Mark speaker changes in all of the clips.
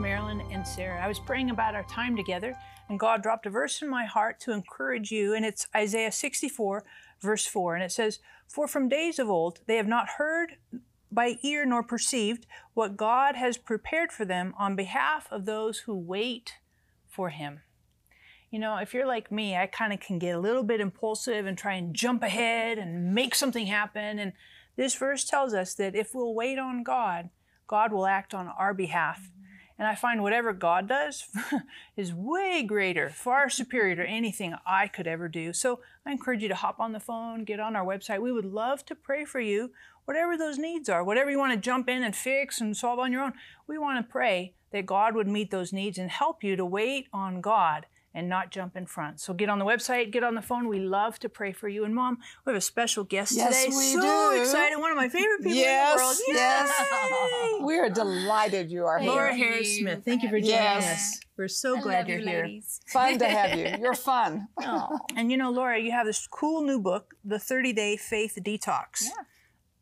Speaker 1: Marilyn and Sarah. I was praying about our time together, and God dropped a verse in my heart to encourage you, and it's Isaiah 64, verse 4. And it says, For from days of old they have not heard by ear nor perceived what God has prepared for them on behalf of those who wait for Him. You know, if you're like me, I kind of can get a little bit impulsive and try and jump ahead and make something happen. And this verse tells us that if we'll wait on God, God will act on our behalf. And I find whatever God does is way greater, far superior to anything I could ever do. So I encourage you to hop on the phone, get on our website. We would love to pray for you, whatever those needs are, whatever you want to jump in and fix and solve on your own. We want to pray that God would meet those needs and help you to wait on God and not jump in front. So get on the website, get on the phone. We love to pray for you. And mom, we have a special guest
Speaker 2: yes,
Speaker 1: today.
Speaker 2: We
Speaker 1: so
Speaker 2: do.
Speaker 1: excited. One of my favorite people
Speaker 2: yes,
Speaker 1: in the world.
Speaker 2: Yes.
Speaker 1: Yay!
Speaker 2: we are delighted you are
Speaker 1: Thank Laura
Speaker 2: here.
Speaker 1: Harris Smith. Thank you for joining
Speaker 2: Yes.
Speaker 1: us. We're so
Speaker 3: I
Speaker 1: glad you're
Speaker 3: you,
Speaker 1: here.
Speaker 3: ladies.
Speaker 2: Fun to have you. You're fun.
Speaker 3: Oh.
Speaker 1: And you know, Laura, you have this cool new book, The 30 Day Faith Detox.
Speaker 3: Yeah.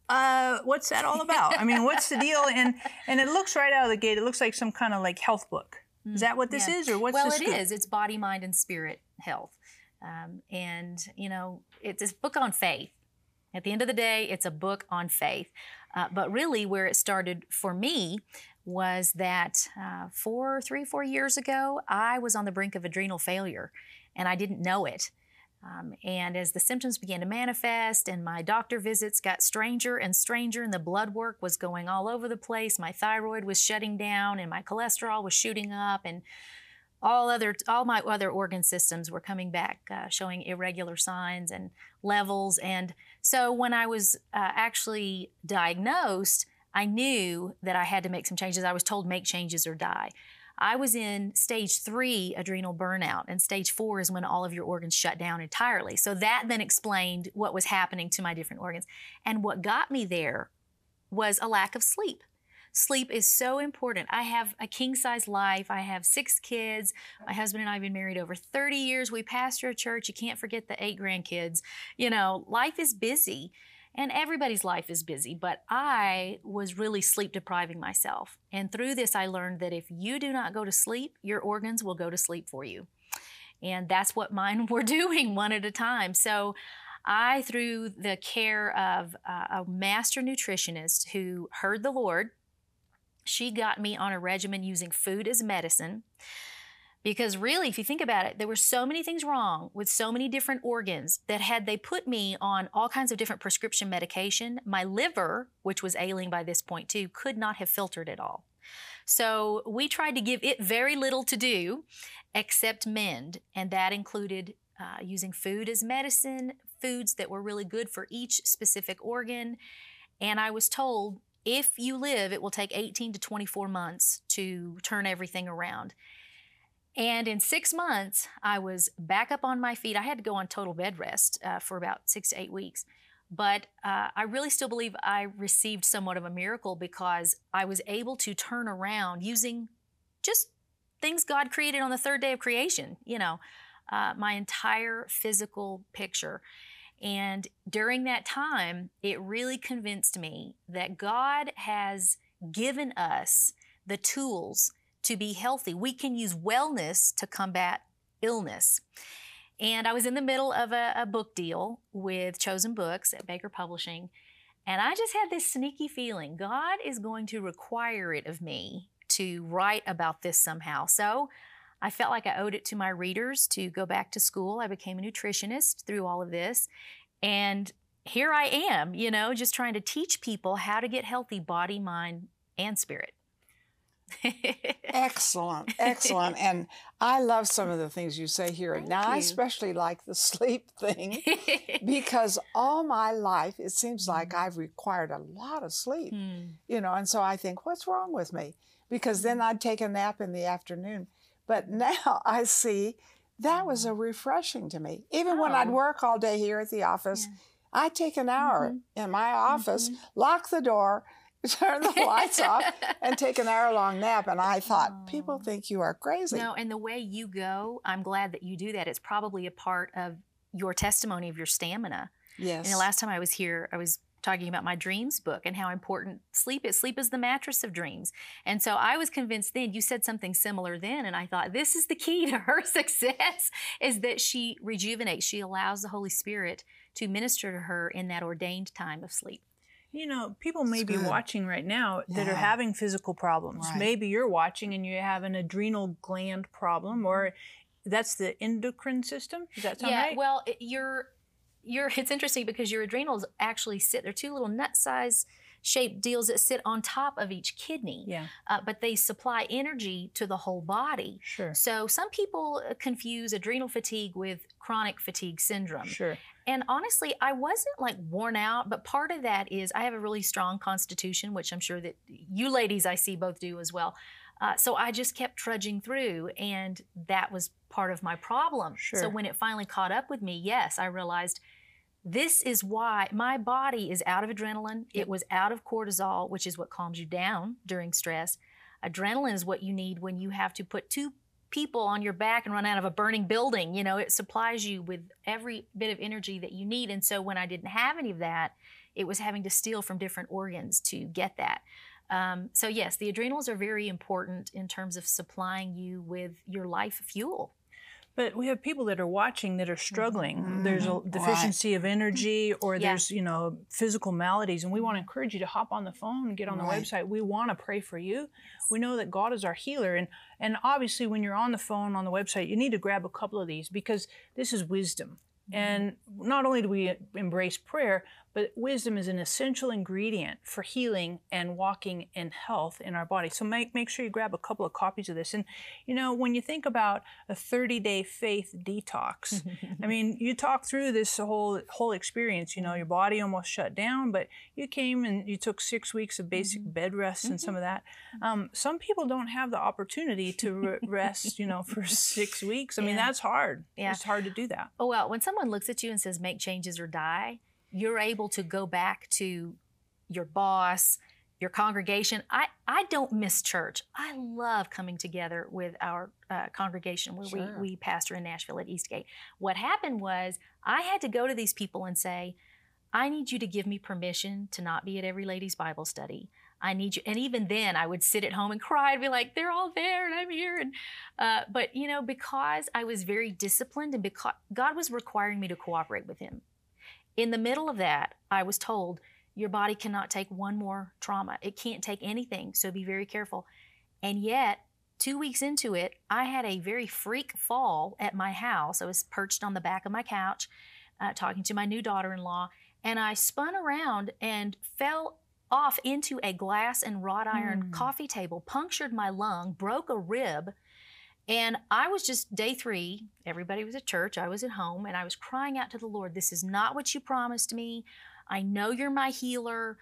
Speaker 1: Uh, what's that all about? I mean, what's the deal? And and it looks right out of the gate. It looks like some kind of like health book. Is that what this
Speaker 3: Yeah.
Speaker 1: is, or what's
Speaker 3: well, it
Speaker 1: scoop?
Speaker 3: It's body, mind, and spirit health. Um, and, you know, it's a book on faith. At the end of the day, it's a book on faith. Uh, but really, where it started for me was that uh, four, three, four years ago, I was on the brink of adrenal failure and I didn't know it. Um, and as the symptoms began to manifest and my doctor visits got stranger and stranger and the blood work was going all over the place, my thyroid was shutting down and my cholesterol was shooting up and all other all my other organ systems were coming back uh, showing irregular signs and levels. And so when i was uh, actually diagnosed i knew that i had to make some changes. I was told make changes or die i was in stage three adrenal burnout and stage four is when all of your organs shut down entirely so that then explained what was happening to my different organs and what got me there was a lack of sleep Sleep is so important. I have a king size life. I have six kids. My husband and I have been married over 30 years. We pastor a church. You can't forget the eight grandkids. You know, life is busy and everybody's life is busy, but I was really sleep depriving myself. And through this, I learned that if you do not go to sleep, your organs will go to sleep for you. And that's what mine were doing one at a time. So I, through the care of uh, a master nutritionist who heard the Lord, she got me on a regimen using food as medicine. Because really, if you think about it, there were so many things wrong with so many different organs that had they put me on all kinds of different prescription medication, my liver, which was ailing by this point too, could not have filtered it all. So we tried to give it very little to do except mend, and that included uh, using food as medicine, foods that were really good for each specific organ. And I was told if you live, it will take 18 to 24 months to turn everything around. And in six months, I was back up on my feet. I had to go on total bed rest uh, for about six to eight weeks. But uh, I really still believe I received somewhat of a miracle because I was able to turn around using just things God created on the third day of creation, you know, uh, my entire physical picture. And during that time, it really convinced me that God has given us the tools to be healthy. We can use wellness to combat illness. And I was in the middle of a, a, book deal with Chosen Books at Baker Publishing. And I just had this sneaky feeling God is going to require it of me to write about this somehow. So I felt like I owed it to my readers to go back to school. I became a nutritionist through all of this. And here I am, you know, just trying to teach people how to get healthy body, mind, and spirit.
Speaker 2: excellent, excellent. And I love some of the things you say here.
Speaker 3: Thank
Speaker 2: now, I especially like the sleep thing because all my life it seems like mm. I've required a lot of sleep,
Speaker 3: Hmm.
Speaker 2: you know, and so I think, what's wrong with me? Because then mm. I'd take a nap in the afternoon. But now I see that was a mm. refreshing to me. Even when I'd
Speaker 3: Oh.
Speaker 2: work all day here at the office, I'd take an hour mm-hmm. in my office, mm-hmm. lock the door, turn the lights off, and take an hour long nap. And I thought, people
Speaker 3: Oh.
Speaker 2: think you are crazy.
Speaker 3: No, and the way you go, I'm glad that you do that. It's probably a part of your testimony of your stamina.
Speaker 2: yes.
Speaker 3: And the last time I was here, I was talking about my dreams book and how important sleep is. Sleep is the mattress of dreams. And so I was convinced then, you said something similar then, and I thought this is the key to her success is that she rejuvenates. She allows the Holy Spirit to minister to her in that ordained time of sleep.
Speaker 1: You know, people may
Speaker 2: That's
Speaker 1: be
Speaker 2: good.
Speaker 1: watching right now that are having physical problems.
Speaker 2: Right.
Speaker 1: Maybe you're watching and you have an adrenal gland problem, mm-hmm. or that's the endocrine system. Does that sound
Speaker 3: yeah,
Speaker 1: right?
Speaker 3: well, it, your your it's interesting because your adrenals actually sit. They're two little nut size shaped deals that sit on top of each kidney,
Speaker 1: yeah,
Speaker 3: uh, but they supply energy to the whole body.
Speaker 1: sure,
Speaker 3: So some people uh, confuse adrenal fatigue with chronic fatigue syndrome.
Speaker 1: sure.
Speaker 3: And honestly, I wasn't like worn out, but part of that is I have a really strong constitution, which I'm sure that you ladies I see both do as well. Uh, so I just kept trudging through, and that was part of my problem.
Speaker 1: Sure.
Speaker 3: So when it finally caught up with me, yes, I realized this is why my body is out of adrenaline.
Speaker 1: Yep.
Speaker 3: It was out of cortisol, which is what calms you down during stress. Adrenaline is what you need when you have to put two people on your back and run out of a burning building. You know, it supplies you with every bit of energy that you need. And so when I didn't have any of that, it was having to steal from different organs to get that. Um, so, yes, the adrenals are very important in terms of supplying you with your life fuel.
Speaker 1: But we have people that are watching that are struggling. Mm-hmm. There's a
Speaker 2: Mhm.
Speaker 1: deficiency of energy, or
Speaker 3: Yeah.
Speaker 1: there's you know physical maladies, and we want to mm-hmm. encourage you to hop on the phone and get on the website. We want to pray for you. We know that God is our healer, and and obviously when you're on the phone on the website, you need to grab a couple of these because this is wisdom. Mm-hmm. And not only do we embrace prayer, but wisdom is an essential ingredient for healing and walking in health in our body. So make make sure you grab a couple of copies of this. And you know, when you think about a 30-day faith detox, I mean, you talk through this whole whole experience. You know, your body almost shut down, but you came and you took six weeks of basic bed rest and some of that. Um, some people don't have the opportunity to re- rest. You know, for six weeks. I mean, that's hard.
Speaker 3: Yeah.
Speaker 1: It's hard to do that.
Speaker 3: Oh, well, when someone looks at you and says, make changes or die, you're able to go back to your boss, your congregation. I, I don't miss church. I love coming together with our uh, congregation where
Speaker 2: Sure.
Speaker 3: we, we pastor in Nashville at Eastgate. What happened was I had to go to these people and say, I need you to give me permission to not be at every lady's Bible study. I need you. And even then, I would sit at home and cry and be like, they're all there and I'm here. And, uh, but, you know, because I was very disciplined and because God was requiring me to cooperate with Him. In the middle of that, I was told, your body cannot take one more trauma. It can't take anything. So be very careful. And yet, two weeks into it, I had a very freak fall at my house. I was perched on the back of my couch uh, talking to my new daughter in law, and I spun around and fell off into a glass and wrought iron
Speaker 1: Hmm.
Speaker 3: coffee table, punctured my lung, broke a rib. And I was just day three. Everybody was at church. I was at home, and I was crying out to the Lord, This is not what you promised me. I know you're my healer.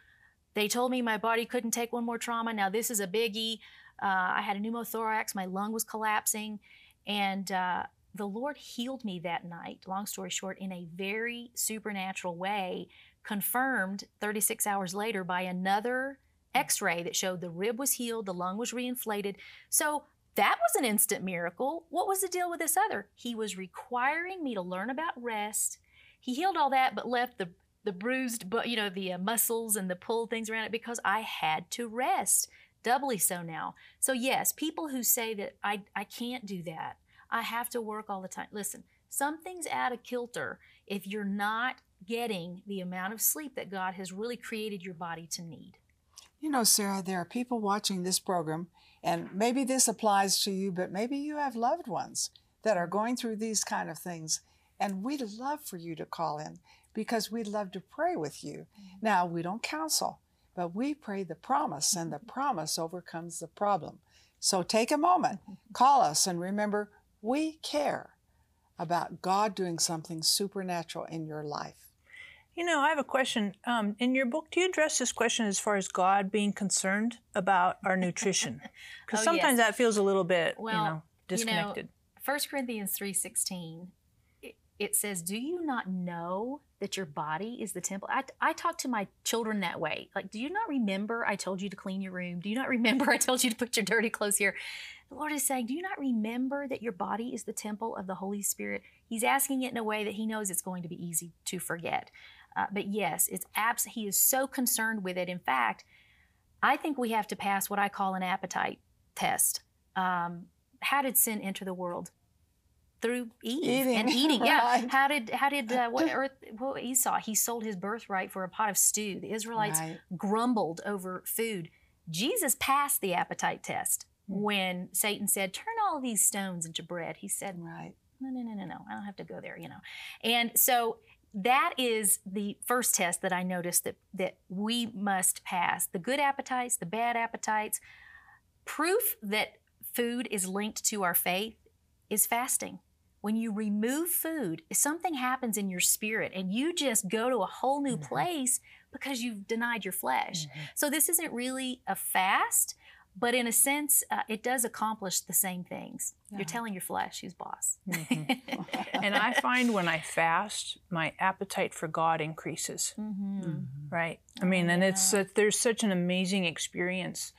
Speaker 3: They told me my body couldn't take one more trauma. Now, this is a biggie. Uh, I had a pneumothorax. My lung was collapsing. And uh, the Lord healed me that night, long story short, in a very supernatural way, confirmed 36 hours later by another x ray that showed the rib was healed, the lung was reinflated. So that was an instant miracle. What was the deal with this other? He was requiring me to learn about rest. He healed all that, but left the the bruised, but you know, the uh, muscles and the pulled things around it because I had to rest. Doubly so now. So yes, people who say that I I can't do that, I have to work all the time. Listen, something's out of kilter if you're not getting the amount of sleep that God has really created your body to need.
Speaker 2: You know, Sarah, there are people watching this program, and maybe this applies to you, but maybe you have loved ones that are going through these kind of things. And we'd love for you to call in because we'd love to pray with you. Mm-hmm. Now, we don't counsel, but we pray the promise, and the mm-hmm. promise overcomes the problem. So take a moment, mm-hmm. call us, and remember, we care about God doing something supernatural in your life.
Speaker 1: You know, I have a question. Um, in your book, do you address this question as far as God being concerned about our nutrition? Because
Speaker 3: Oh,
Speaker 1: sometimes
Speaker 3: yes.
Speaker 1: that feels a little bit,
Speaker 3: Well,
Speaker 1: you know,
Speaker 3: you know,
Speaker 1: disconnected.
Speaker 3: 1 Corinthians 3:16 it, it says, "Do you not know that your body is the temple?" I, I talk to my children that way. Like, "Do you not remember I told you to clean your room? Do you not remember I told you to put your dirty clothes here?" The Lord is saying, "Do you not remember that your body is the temple of the Holy Spirit?" He's asking it in a way that he knows it's going to be easy to forget. Uh, but yes, it's abs- he is so concerned with it. In fact, I think we have to pass what I call an appetite test. Um, how did sin enter the world? Through Eve
Speaker 2: Eating,
Speaker 3: and eating. Yeah.
Speaker 2: right.
Speaker 3: How did how did uh, what earth what Esau? He sold his birthright for a pot of stew. The Israelites
Speaker 2: Right.
Speaker 3: grumbled over food. Jesus passed the appetite test
Speaker 2: Hmm.
Speaker 3: when Satan said, "Turn all these stones into bread." He said,
Speaker 2: Right.
Speaker 3: no, no, no, no, no. I don't have to go there, you know. And so that is the first test that I noticed that that we must pass. The good appetites, the bad appetites. Proof that food is linked to our faith is fasting. When you remove food, something happens in your spirit and you just go to a whole new
Speaker 2: Mhm.
Speaker 3: place because you've denied your flesh.
Speaker 2: Mhm.
Speaker 3: So this isn't really a fast, but in a sense, uh, it does accomplish the same things.
Speaker 2: Yeah.
Speaker 3: You're telling your flesh who's boss.
Speaker 1: And I find when I fast, my appetite for God increases.
Speaker 3: hmm
Speaker 1: Right. I
Speaker 3: Oh,
Speaker 1: mean, and it's
Speaker 3: yeah.
Speaker 1: uh, there's such an amazing experience.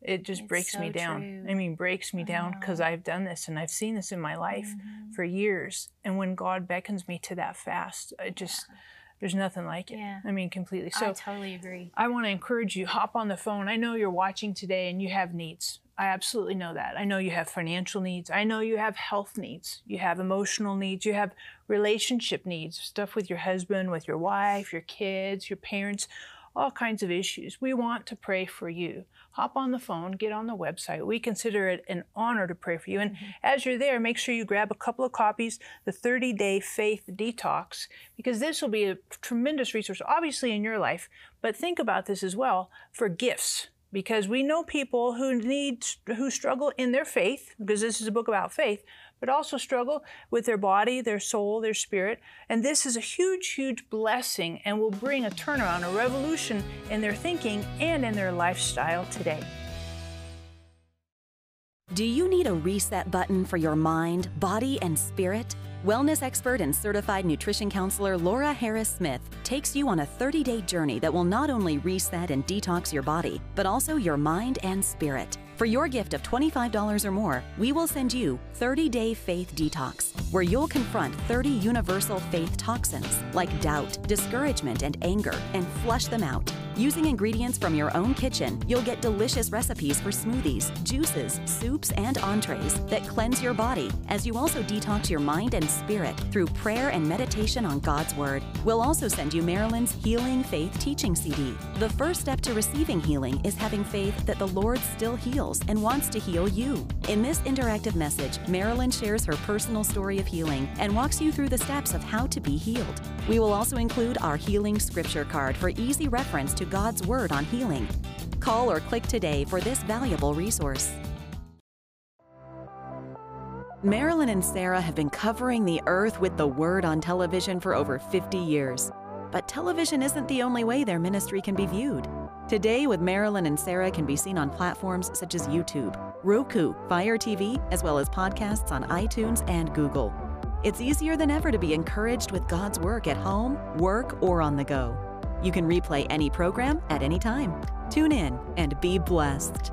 Speaker 1: It just
Speaker 3: It's
Speaker 1: breaks me down.
Speaker 3: true.
Speaker 1: I mean, breaks me
Speaker 3: I
Speaker 1: down because. I've done this and I've seen this in my life
Speaker 3: Mhm.
Speaker 1: for years. And when God beckons me to that fast, it just there's nothing like it.
Speaker 3: Yeah.
Speaker 1: I mean, completely. So I
Speaker 3: totally agree.
Speaker 1: I want to encourage you, hop on the phone. I know you're watching today and you have needs. I absolutely know that. I know you have financial needs. I know you have health needs. You have emotional needs. You have relationship needs, stuff with your husband, with your wife, your kids, your parents, all kinds of issues. We want to pray for you. Hop on the phone, get on the website. We consider it an honor to pray for you. And mm-hmm. as you're there, make sure you grab a couple of copies, the 30 day faith detox, because this will be a tremendous resource, obviously, in your life. But think about this as well for gifts, because we know people who need, who struggle in their faith, because this is a book about faith, but also struggle with their body, their soul, their spirit. And this is a huge, huge blessing and will bring a turnaround, a revolution in their thinking and in their lifestyle today.
Speaker 4: Do you need a reset button for your mind, body, and spirit? Wellness expert and certified nutrition counselor Laura Harris Smith takes you on a 30 day journey that will not only reset and detox your body, but also your mind and spirit. For your gift of $25 or more, we will send you 30 Day Faith Detox, where you'll confront 30 universal faith toxins like doubt, discouragement, and anger and flush them out. Using ingredients from your own kitchen, you'll get delicious recipes for smoothies, juices, soups, and entrees that cleanse your body as you also detox your mind and spirit through prayer and meditation on God's Word. We'll also send you Marilyn's Healing Faith Teaching CD. The first step to receiving healing is having faith that the Lord still heals and wants to heal you. In this interactive message, Marilyn shares her personal story of healing and walks you through the steps of how to be healed. We will also include our healing scripture card for easy reference to God's Word on healing. Call or click today for this valuable resource. Marilyn and Sarah have been covering the earth with the Word on television for over 50 years. But television isn't the only way their ministry can be viewed. Today with Marilyn and Sarah can be seen on platforms such as YouTube, Roku, Fire TV, as well as podcasts on iTunes and Google. It's easier than ever to be encouraged with God's work at home, work, or on the go. You can replay any program at any time. Tune in and be blessed.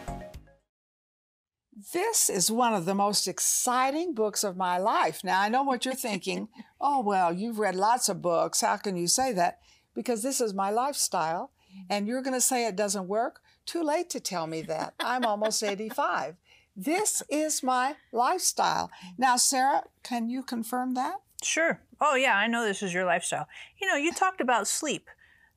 Speaker 2: This is one of the most exciting books of my life. Now, I know what you're thinking. oh, well, you've read lots of books. How can you say that? Because this is my lifestyle, mm-hmm. and you're going to say it doesn't work? Too late to tell me that. I'm almost 85. This is my lifestyle. Mm-hmm. Now, Sarah, can you confirm that?
Speaker 1: Sure. Oh, yeah, I know this is your lifestyle. You know, you talked about sleep,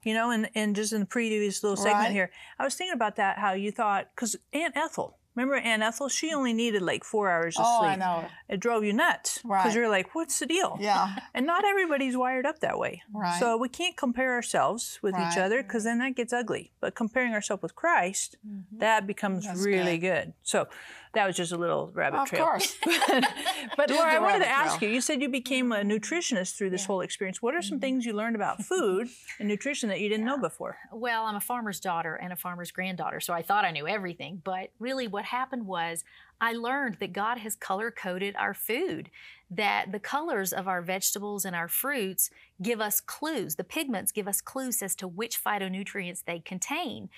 Speaker 1: you know, and, and just in the previous little segment
Speaker 2: Right.
Speaker 1: here. I was thinking about that, how you thought, because Aunt Ethel, remember Aunt Ethel? She only needed like four hours of
Speaker 2: Oh,
Speaker 1: sleep.
Speaker 2: I know.
Speaker 1: It drove you nuts.
Speaker 2: Right.
Speaker 1: Because you're like, what's the deal?
Speaker 2: Yeah.
Speaker 1: And not everybody's wired up that way.
Speaker 2: Right.
Speaker 1: So we can't compare ourselves with each other because then that gets ugly. But comparing ourselves with Christ, mm-hmm. that becomes
Speaker 2: That's
Speaker 1: really good. So That was just a little rabbit
Speaker 2: Of
Speaker 1: trail.
Speaker 2: Of course.
Speaker 1: but Laura, I wanted to ask
Speaker 2: trail.
Speaker 1: you. You said you became a nutritionist through this
Speaker 3: Yeah.
Speaker 1: whole experience. What are some mm-hmm. things you learned about food and nutrition that you didn't know before?
Speaker 3: Well, I'm a farmer's daughter and a farmer's granddaughter, so I thought I knew everything. But really, what happened was I learned that God has color coded our food, that the colors of our vegetables and our fruits give us clues. The pigments give us clues as to which phytonutrients they contain.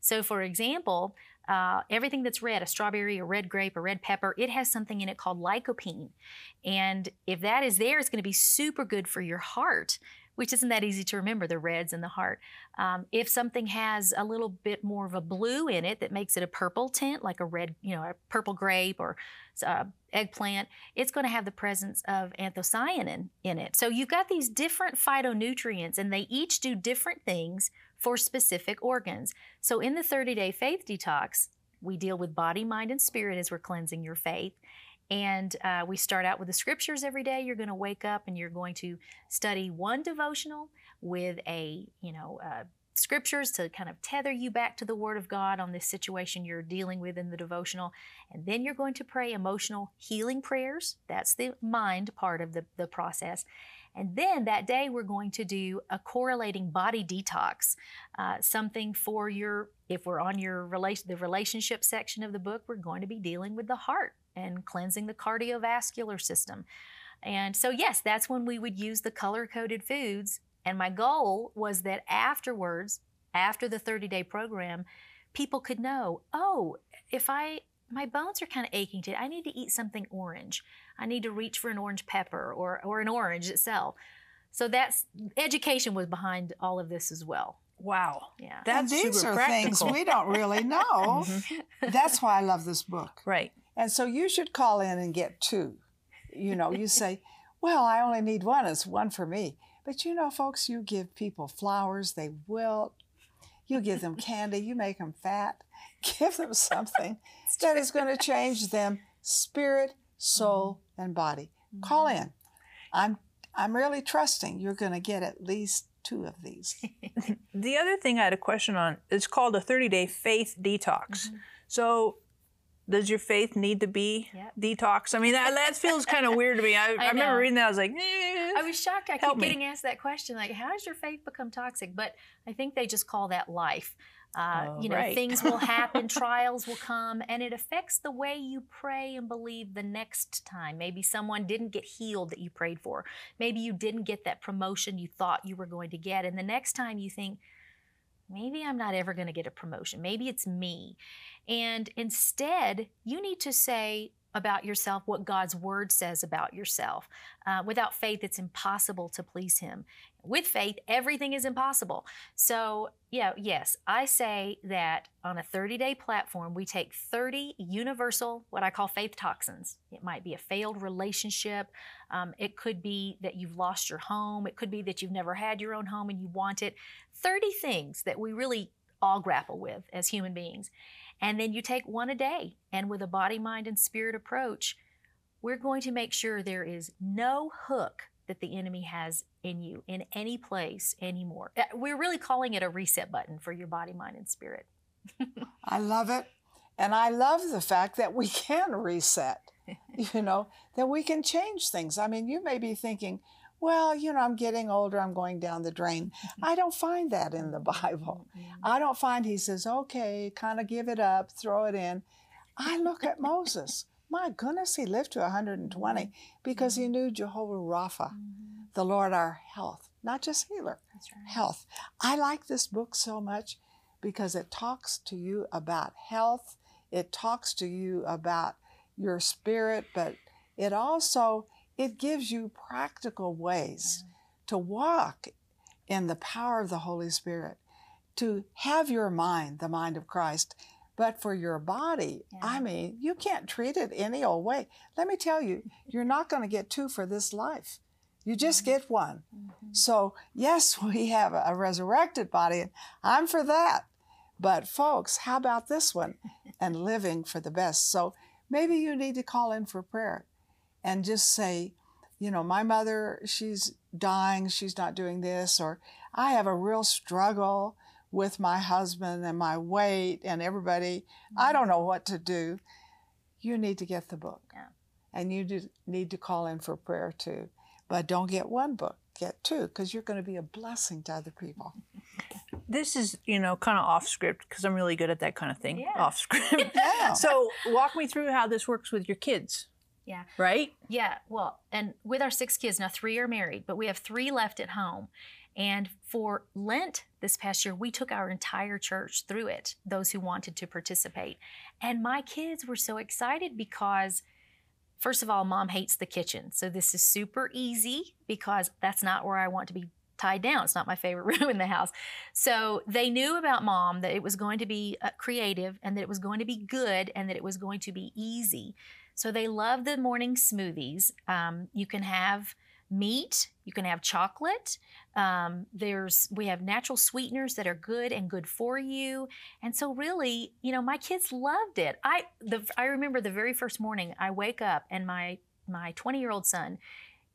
Speaker 3: So, for example, uh, everything that's red, a strawberry, a red grape, a red pepper, it has something in it called lycopene. And if that is there, it's going to be super good for your heart, which isn't that easy to remember the reds in the heart. Um, if something has a little bit more of a blue in it that makes it a purple tint, like a red, you know, a purple grape or uh, eggplant, it's going to have the presence of anthocyanin in it. So you've got these different phytonutrients, and they each do different things for specific organs. So in the 30 day faith detox, we deal with body, mind, and spirit as we're cleansing your faith. And uh, we start out with the scriptures every day. You're going to wake up and you're going to study one devotional with a, you know, uh, scriptures to kind of tether you back to the Word of God on this situation you're dealing with in the devotional. And then you're going to pray emotional healing prayers. That's the mind part of the, the process. And then that day, we're going to do a correlating body detox, uh, something for your, if we're on your relation, the relationship section of the book, we're going to be dealing with the heart and cleansing the cardiovascular system. And so, yes, that's when we would use the color coded foods. And my goal was that afterwards, after the 30 day program, people could know, oh, if I, my bones are kind of aching today, I need to eat something orange. I need to reach for an orange pepper or, or an orange itself. So that's education was behind all of this as well.
Speaker 1: Wow.
Speaker 3: Yeah.
Speaker 1: That's
Speaker 2: and these
Speaker 1: super
Speaker 2: are
Speaker 1: practical.
Speaker 2: things we don't really know.
Speaker 1: Mhm.
Speaker 2: That's why I love this book.
Speaker 1: Right.
Speaker 2: And so you should call in and get two. You know, you say, well, I only need one. It's one for me. But you know, folks, you give people flowers, they wilt. You give them candy, you make them fat. Give them something that is going to change them spirit, soul, and body. Call in. I'm I'm really trusting you're going to get at least two of these.
Speaker 1: The other thing I had a question on is called a 30 day faith detox.
Speaker 3: Mm-hmm.
Speaker 1: So, does your faith need to be
Speaker 3: Yep.
Speaker 1: detox? I mean, that, that feels kind of weird to me. I, I,
Speaker 3: I
Speaker 1: remember reading that. I was like, eh.
Speaker 3: I was shocked. I
Speaker 1: Help
Speaker 3: keep
Speaker 1: me.
Speaker 3: getting asked that question, like, how does your faith become toxic? But I think they just call that life. Uh,
Speaker 1: Oh,
Speaker 3: you know,
Speaker 1: right.
Speaker 3: things will happen, trials will come, and it affects the way you pray and believe the next time. Maybe someone didn't get healed that you prayed for. Maybe you didn't get that promotion you thought you were going to get. And the next time you think, maybe I'm not ever going to get a promotion. Maybe it's me. And instead, you need to say about yourself what God's word says about yourself. Uh, without faith, it's impossible to please Him. With faith, everything is impossible. So, yeah, yes, I say that on a 30 day platform, we take 30 universal, what I call faith toxins. It might be a failed relationship. Um, it could be that you've lost your home. It could be that you've never had your own home and you want it. 30 things that we really all grapple with as human beings. And then you take one a day. And with a body, mind, and spirit approach, we're going to make sure there is no hook that the enemy has in you in any place anymore. Uh, We're really calling it a reset button for your body, mind, and spirit.
Speaker 2: I love it. And I love the fact that we can reset, you know, that we can change things. I mean, you may be thinking, well, you know, I'm getting older, I'm going down the drain. I don't find that in the Bible. I don't find he says, okay, kind of give it up, throw it in. I look at Moses. My goodness, he lived to 120 because he mm-hmm. knew Jehovah Rapha, mm-hmm. the Lord our health, not just healer,
Speaker 3: That's right.
Speaker 2: health. I like this book so much because it talks to you about health. It talks to you about your spirit, but it also it gives you practical ways to walk in the power of the Holy Spirit, to have your mind, the mind of Christ. But for your body, I mean, you can't treat it any old way. Let me tell you, you're not going to get two for this life. You just get one. Mm-hmm. So, yes, we have a resurrected body, and I'm for that. But, folks, how about this one and living for the best? So, maybe you need to call in for prayer and just say, you know, my mother, she's dying, she's not doing this, or I have a real struggle with my husband and my weight and everybody. I mm-hmm. don't know what to do. you need to get the book.
Speaker 3: Yeah.
Speaker 2: And you do need to call in for prayer too. But don't get one book, get two, because you're going to be a blessing to other people.
Speaker 1: This is, you know, kind of off script because I'm really good at that kind of thing.
Speaker 3: Yeah.
Speaker 1: Off script.
Speaker 2: Yeah.
Speaker 1: so walk me through how this works with your kids.
Speaker 3: Yeah.
Speaker 1: Right?
Speaker 3: Yeah, well, and with our six kids, now three are married, but we have three left at home. And for Lent this past year, we took our entire church through it, those who wanted to participate. And my kids were so excited because, first of all, mom hates the kitchen. So this is super easy because that's not where I want to be tied down. It's not my favorite room in the house. So they knew about mom that it was going to be uh, creative and that it was going to be good and that it was going to be easy. So they love the morning smoothies. Um, you can have meat, you can have chocolate. Um, there's we have natural sweeteners that are good and good for you. And so really, you know, my kids loved it. I the I remember the very first morning I wake up and my my 20 year old son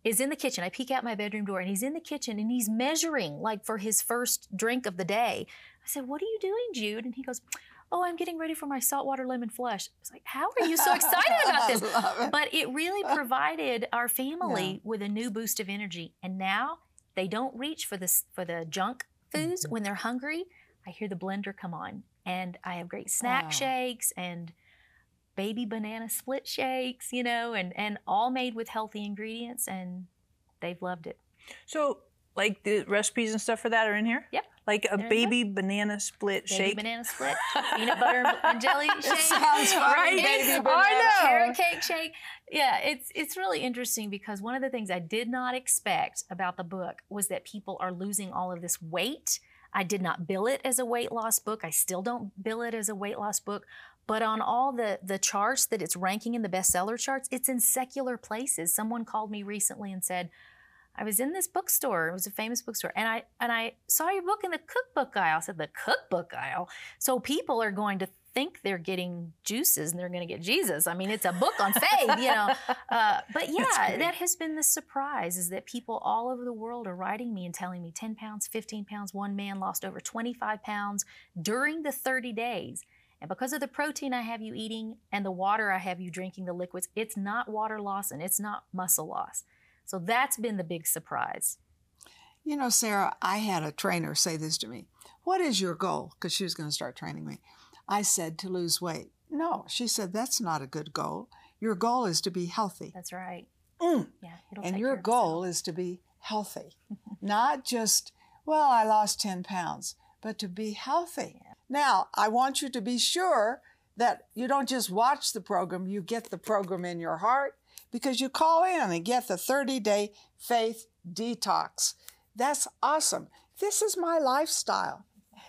Speaker 3: is in the kitchen. I peek out my bedroom door and he's in the kitchen and he's measuring like for his first drink of the day. I said, What are you doing, Jude? And he goes, Oh, I'm getting ready for my saltwater lemon flush. I was like, How are you so excited about this?
Speaker 2: It.
Speaker 3: But it really provided our family with a new boost of energy. And now they don't reach for this for the junk foods
Speaker 2: Mm-hmm.
Speaker 3: when they're hungry. I hear the blender come on and I have great snack shakes and baby banana split shakes, you know, and and all made with healthy ingredients and they've loved it.
Speaker 1: So like the recipes and stuff for that are in here?
Speaker 3: Yep.
Speaker 1: Like a baby banana split
Speaker 3: Baby
Speaker 1: shake.
Speaker 3: banana split, peanut butter and jelly shake.
Speaker 2: It sounds
Speaker 1: Right?
Speaker 2: baby
Speaker 1: I
Speaker 2: banana.
Speaker 1: know.
Speaker 3: carrot cake shake. Yeah, it's it's really interesting because one of the things I did not expect about the book was that people are losing all of this weight. I did not bill it as a weight loss book. I still don't bill it as a weight loss book. But on all the the charts that it's ranking in the bestseller charts, it's in secular places. Someone called me recently and said, I was in this bookstore. It was a famous bookstore, and I and I saw your book in the cookbook aisle. I said the cookbook aisle. So people are going to think they're getting juices and they're going to get Jesus. I mean, it's a book on faith, you know. Uh, but yeah, that has been the surprise is that people all over the world are writing me and telling me 10 pounds, 15 pounds. One man lost over 25 pounds during the 30 days. And because of the protein I have you eating and the water I have you drinking, the liquids, it's not water loss and it's not muscle loss. So that's been the big surprise.
Speaker 2: You know, Sarah, I had a trainer say this to me. What is your goal? Because she was going to start training me. I said to lose weight. No, she said that's not a good goal. Your goal is to be healthy.
Speaker 3: That's right.
Speaker 2: Mm.
Speaker 3: Yeah. It'll
Speaker 2: And your goal is to be healthy, not just, well, I lost 10 pounds, but to be healthy. Now, I want you to be sure that you don't just watch the program, you get the program in your heart because you call in and get the 30 day faith detox. That's awesome. This is my lifestyle.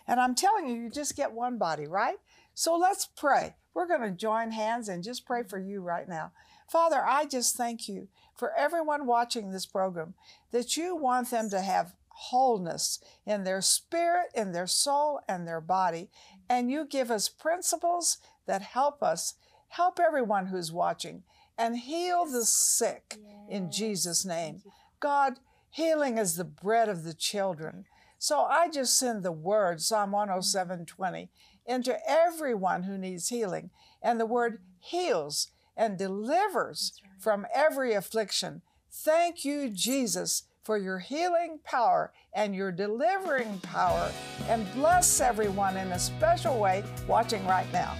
Speaker 2: And I'm telling you, you just get one body, right? So let's pray. We're going to join hands and just pray for you right now. Father, I just thank you for everyone watching this program that you want them to have wholeness in their spirit, in their soul, and their body. And you give us principles that help us, help everyone who's watching, and heal the sick in Jesus' name. God, healing is the bread of the children. So I just send the word, Psalm 107:20, into everyone who needs healing. And the word heals and delivers from every affliction. Thank you, Jesus, for your healing power and your delivering power. And bless everyone in a special way watching right now.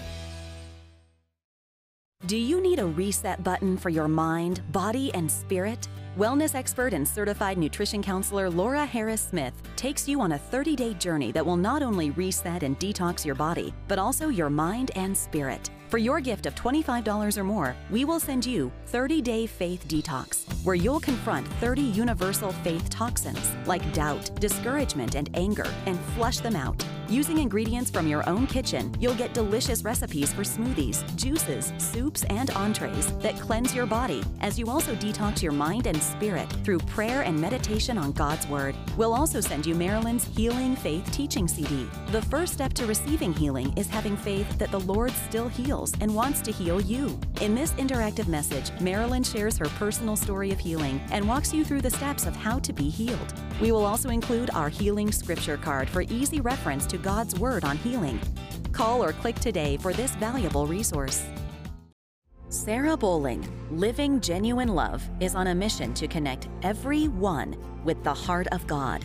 Speaker 4: Do you need a reset button for your mind, body, and spirit? Wellness expert and certified nutrition counselor Laura Harris Smith takes you on a 30 day journey that will not only reset and detox your body, but also your mind and spirit. For your gift of $25 or more, we will send you 30 Day Faith Detox, where you'll confront 30 universal faith toxins like doubt, discouragement, and anger and flush them out. Using ingredients from your own kitchen, you'll get delicious recipes for smoothies, juices, soups, and entrees that cleanse your body as you also detox your mind and spirit through prayer and meditation on God's Word. We'll also send you Marilyn's Healing Faith Teaching CD. The first step to receiving healing is having faith that the Lord still heals and wants to heal you. In this interactive message, Marilyn shares her personal story of healing and walks you through the steps of how to be healed. We will also include our healing scripture card for easy reference to God's Word on healing. Call or click today for this valuable resource. Sarah Bowling, Living Genuine Love, is on a mission to connect everyone with the heart of God.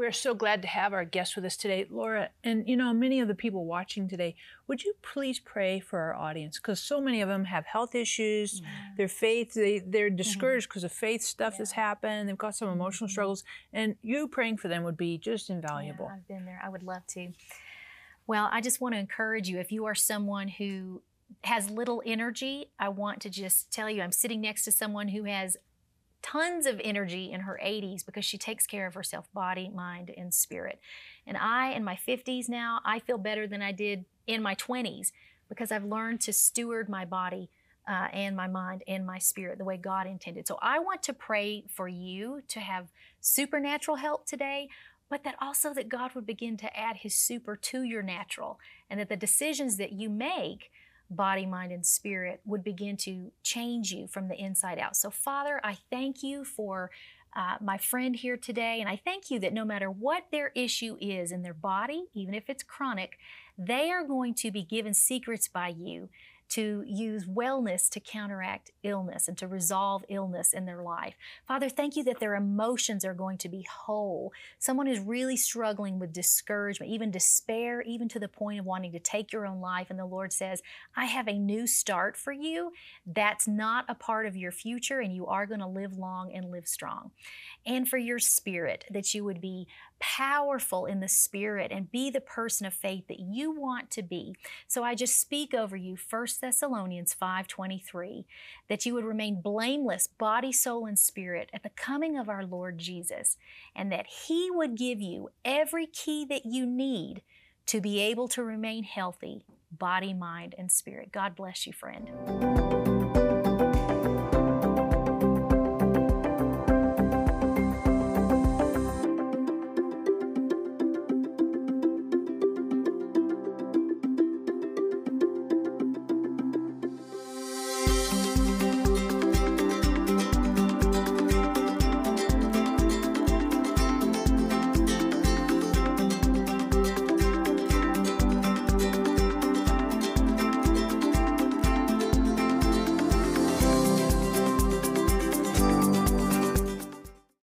Speaker 1: We're so glad to have our guest with us today, Laura. And you know, many of the people watching today, would you please pray for our audience? Because so many of them have health issues, mm-hmm. their faith, they, they're mm-hmm. discouraged because of faith stuff that's happened, they've got some emotional mm-hmm. struggles, and you praying for them would be just invaluable.
Speaker 3: Yeah, I've been there. I would love to. Well, I just want to encourage you if you are someone who has little energy, I want to just tell you I'm sitting next to someone who has tons of energy in her 80s because she takes care of herself body, mind, and spirit. And I, in my 50s now, I feel better than I did in my 20s because I've learned to steward my body uh, and my mind and my spirit the way God intended. So I want to pray for you to have supernatural help today, but that also that God would begin to add his super to your natural and that the decisions that you make body, mind, and spirit would begin to change you from the inside out. So, Father, I thank you for uh, my friend here today, and I thank you that no matter what their issue is in their body, even if it's chronic, they are going to be given secrets by you to use wellness to counteract illness and to resolve illness in their life. Father, thank you that their emotions are going to be whole. Someone who's really struggling with discouragement, even despair, even to the point of wanting to take your own life, and the Lord says, I have a new start for you. That's not a part of your future, and you are going to live long and live strong. And for your spirit, that you would be powerful in the spirit and be the person of faith that you want to be. So I just speak over you 1 Thessalonians 5:23 that you would remain blameless body, soul and spirit at the coming of our Lord Jesus and that he would give you every key that you need to be able to remain healthy body, mind and spirit. God bless you, friend.